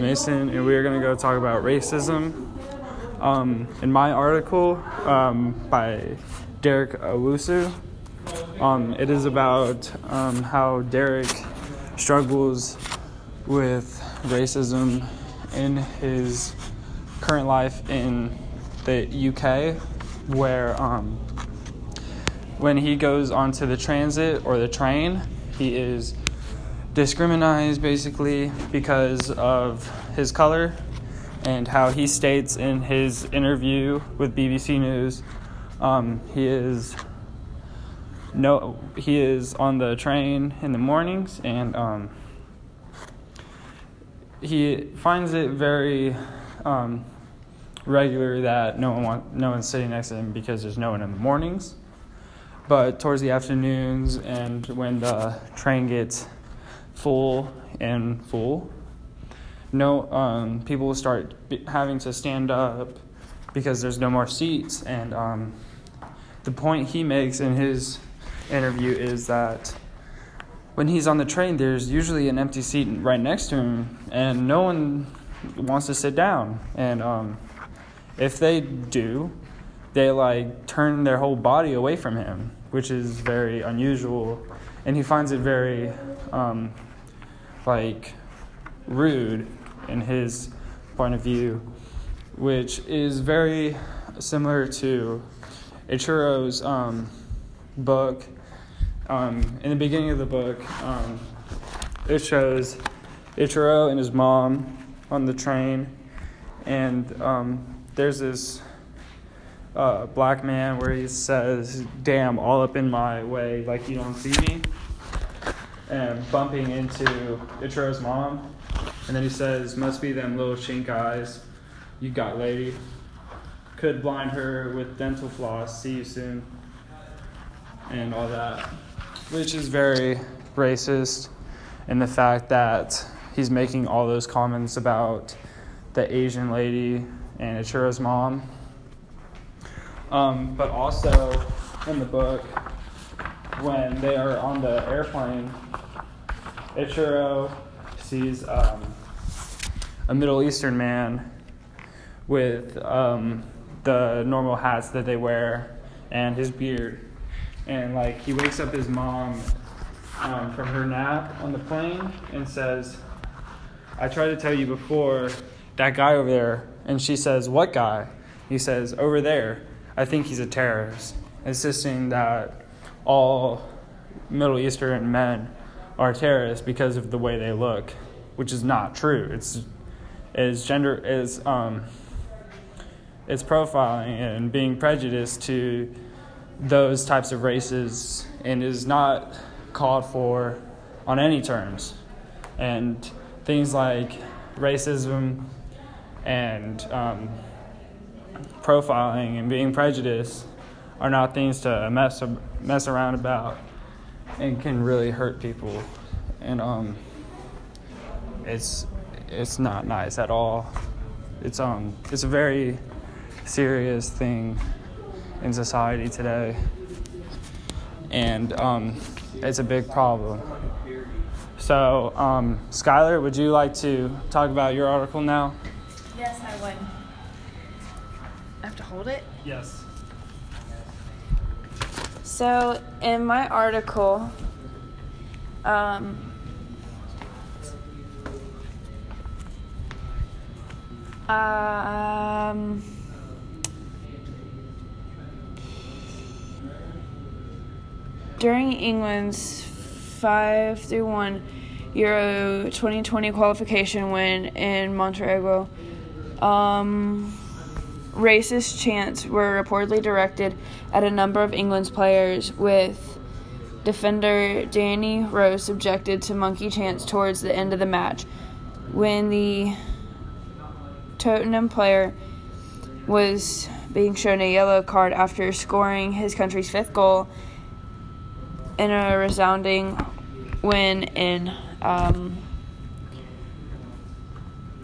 Mason, and we are going to go talk about racism. Um, in my article um, by Derek Owusu, um, it is about um, how Derek struggles with racism in his current life in the UK, where um, when he goes onto the transit or the train, he is discriminated basically because of his color and how he states in his interview with BBC News. Um, he is no he is on the train in the mornings and um, he finds it very um, regular that no one want, no one's sitting next to him because there's no one in the mornings. But towards the afternoons and when the train gets full and full. No, um, people will start having to stand up because there's no more seats. And um, the point he makes in his interview is that when he's on the train, there's usually an empty seat right next to him, and no one wants to sit down. And um, if they do, they like turn their whole body away from him, which is very unusual. And he finds it very um, like rude in his point of view, which is very similar to Ichiro's um, book. Um, in the beginning of the book, um, it shows Ichiro and his mom on the train, and um, there's this uh, black man where he says, "Damn, all up in my way, like you don't see me." and bumping into Ichiro's mom. And then he says, Must be them little chink eyes you got, lady. Could blind her with dental floss. See you soon. And all that. Which is very racist in the fact that he's making all those comments about the Asian lady and Ichiro's mom. Um, but also in the book, when they are on the airplane, Ichiro sees um, a Middle Eastern man with um, the normal hats that they wear and his beard. And like he wakes up his mom um, from her nap on the plane and says, I tried to tell you before, that guy over there. And she says, What guy? He says, Over there. I think he's a terrorist, insisting that all Middle Eastern men are terrorists because of the way they look, which is not true. It's is gender is um, it's profiling and being prejudiced to those types of races and is not called for on any terms. And things like racism and um, profiling and being prejudiced are not things to mess mess around about and can really hurt people. And um it's it's not nice at all. It's um it's a very serious thing in society today. And um it's a big problem. So um skylar would you like to talk about your article now? Yes i would i have to hold it? Yes. So, in my article, um, um, during England's 5 through 1 Euro 2020 qualification win in Montenegro, um, racist chants were reportedly directed at a number of England's players, with defender Danny Rose subjected to monkey chants towards the end of the match. When the Tottenham player was being shown a yellow card after scoring his country's fifth goal in a resounding win in um,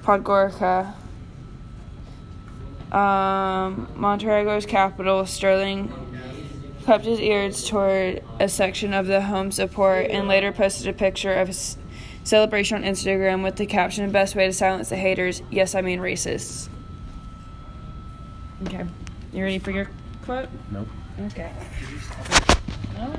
Podgorica um, Montenegro's capital, Sterling, clapped his ears toward a section of the home support and later posted a picture of his celebration on Instagram with the caption "Best way to silence the haters." Yes, I mean racists. Okay, you ready for your quote? Nope. Okay. No.